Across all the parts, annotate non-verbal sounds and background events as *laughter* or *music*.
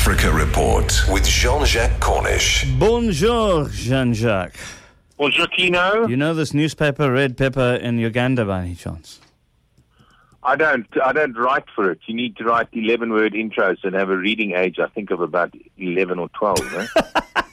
Africa Report with Jean Jacques Cornish. Bonjour, Jean Jacques. Bonjour, Kieno. You know this newspaper, Red Pepper, in Uganda by any chance? I don't. I don't write for it. You need to write eleven-word intros and have a reading age. I think of about eleven or twelve. Eh? *laughs*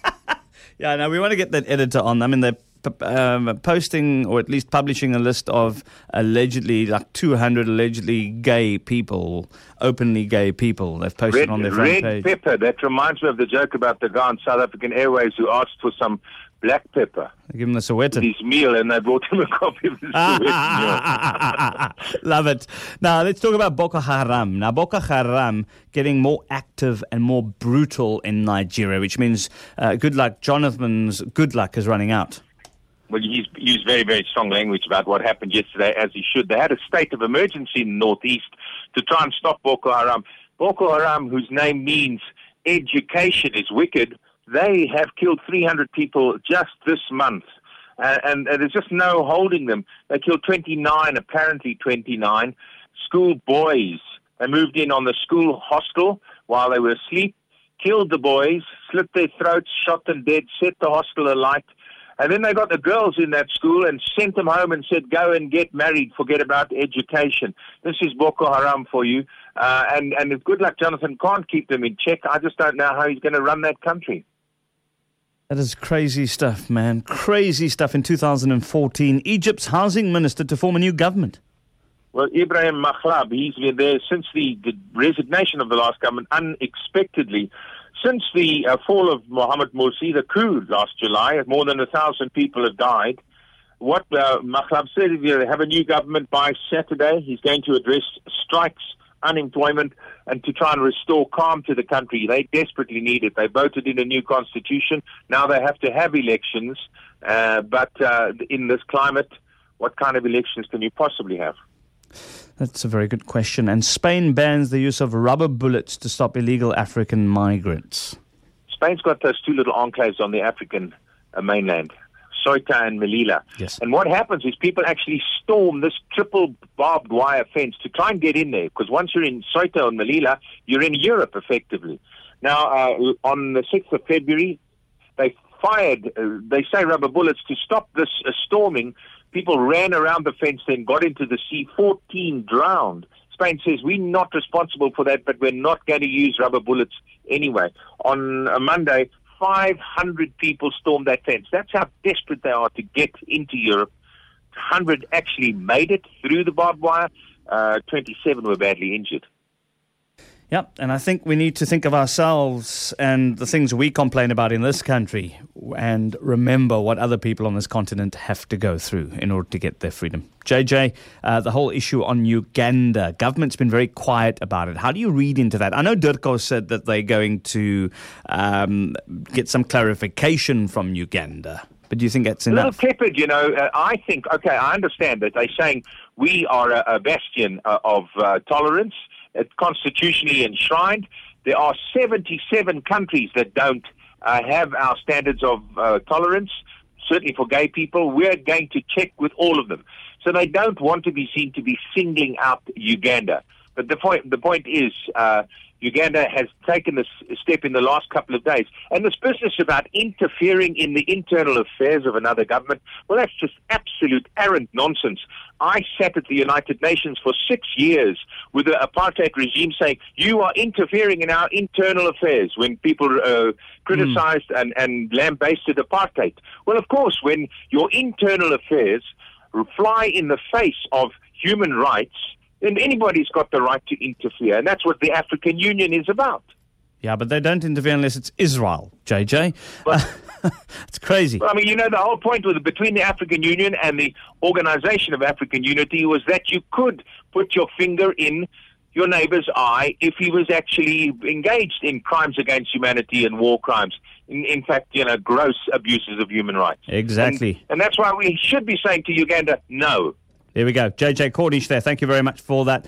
Yeah, no, we want to get that editor on. I mean, they're p- um, posting or at least publishing a list of allegedly like 200 allegedly gay people, openly gay people. They've posted Red, on their front red page. pepper. That reminds me of the joke about the guy on South African Airways who asked for some black pepper They Give him the Sowetan. his meal, and they brought him a copy of the Sowetan. *laughs* Love it. Now let's talk about Boko Haram. Now Boko Haram getting more active and more brutal in Nigeria, which means uh, good luck. Jonathan's good luck is running out. Well, he's used very, very strong language about what happened yesterday, as he should. They had a state of emergency in the northeast to try and stop Boko Haram. Boko Haram, whose name means education is wicked, they have killed 300 people just this month. Uh, and, and there's just no holding them. They killed 29, apparently 29, school boys. They moved in on the school hostel while they were asleep, killed the boys, slit their throats, shot them dead, set the hostel alight. And then they got the girls in that school and sent them home and said, go and get married, forget about education. This is Boko Haram for you. Uh, and, and if Goodluck Jonathan can't keep them in check, I just don't know how he's going to run that country. That is crazy stuff, man. Crazy stuff. In 2014, Egypt's housing minister to form a new government. Well, Ibrahim Mahlab, he's been there since the, the resignation of the last government unexpectedly. Since the uh, fall of Mohamed Morsi, the coup last July, more than a thousand people have died. What uh, Mahlab said, if you have a new government by Saturday, he's going to address strikes, unemployment, and to try and restore calm to the country. They desperately need it. They voted in a new constitution. Now they have to have elections. Uh, but uh, in this climate, what kind of elections can you possibly have? That's a very good question. And Spain bans the use of rubber bullets to stop illegal African migrants. Spain's got those two little enclaves on the African uh, mainland, Ceuta and Melilla. Yes. And what happens is people actually storm this triple barbed wire fence to try and get in there, because once you're in Ceuta and Melilla, you're in Europe effectively. Now, uh, on the 6th of February, they fired, uh, they say rubber bullets to stop this uh, storming. People ran around the fence, then got into the sea. 14 drowned. Spain says we're not responsible for that, but we're not going to use rubber bullets anyway. On a Monday, 500 people stormed that fence. That's how desperate they are to get into Europe. 100 actually made it through the barbed wire. Uh, 27 were badly injured. Yep, and I think we need to think of ourselves and the things we complain about in this country and remember what other people on this continent have to go through in order to get their freedom. JJ, uh, the whole issue on Uganda, government's been very quiet about it. How do you read into that? I know Dirco said that they're going to um, get some clarification from Uganda, but do you think that's A little enough? tepid, you know. Uh, I think, okay, I understand that they're saying we are a, a bastion uh, of uh, tolerance, constitutionally enshrined. There are 77 countries that don't uh, have our standards of uh, tolerance, certainly for gay people. We're going to check with all of them. So they don't want to be seen to be singling out Uganda. But the point, the point is, uh, Uganda has taken this step in the last couple of days. And this business about interfering in the internal affairs of another government, well, that's just absolute arrant nonsense. I sat at the United Nations for six years with the apartheid regime saying, you are interfering in our internal affairs when people uh, criticized and, and lambasted apartheid. Well, of course, when your internal affairs fly in the face of human rights, then anybody's got the right to interfere. And that's what the African Union is about. Yeah, but they don't interfere unless it's Israel, JJ. But it's crazy. Well, I mean, you know, the whole point with between the African Union and the Organization of African Unity was that you could put your finger in your neighbor's eye if he was actually engaged in crimes against humanity and war crimes. In, in fact, you know, gross abuses of human rights. Exactly. And, and that's why we should be saying to Uganda, no. There we go. JJ Cornish there. Thank you very much for that.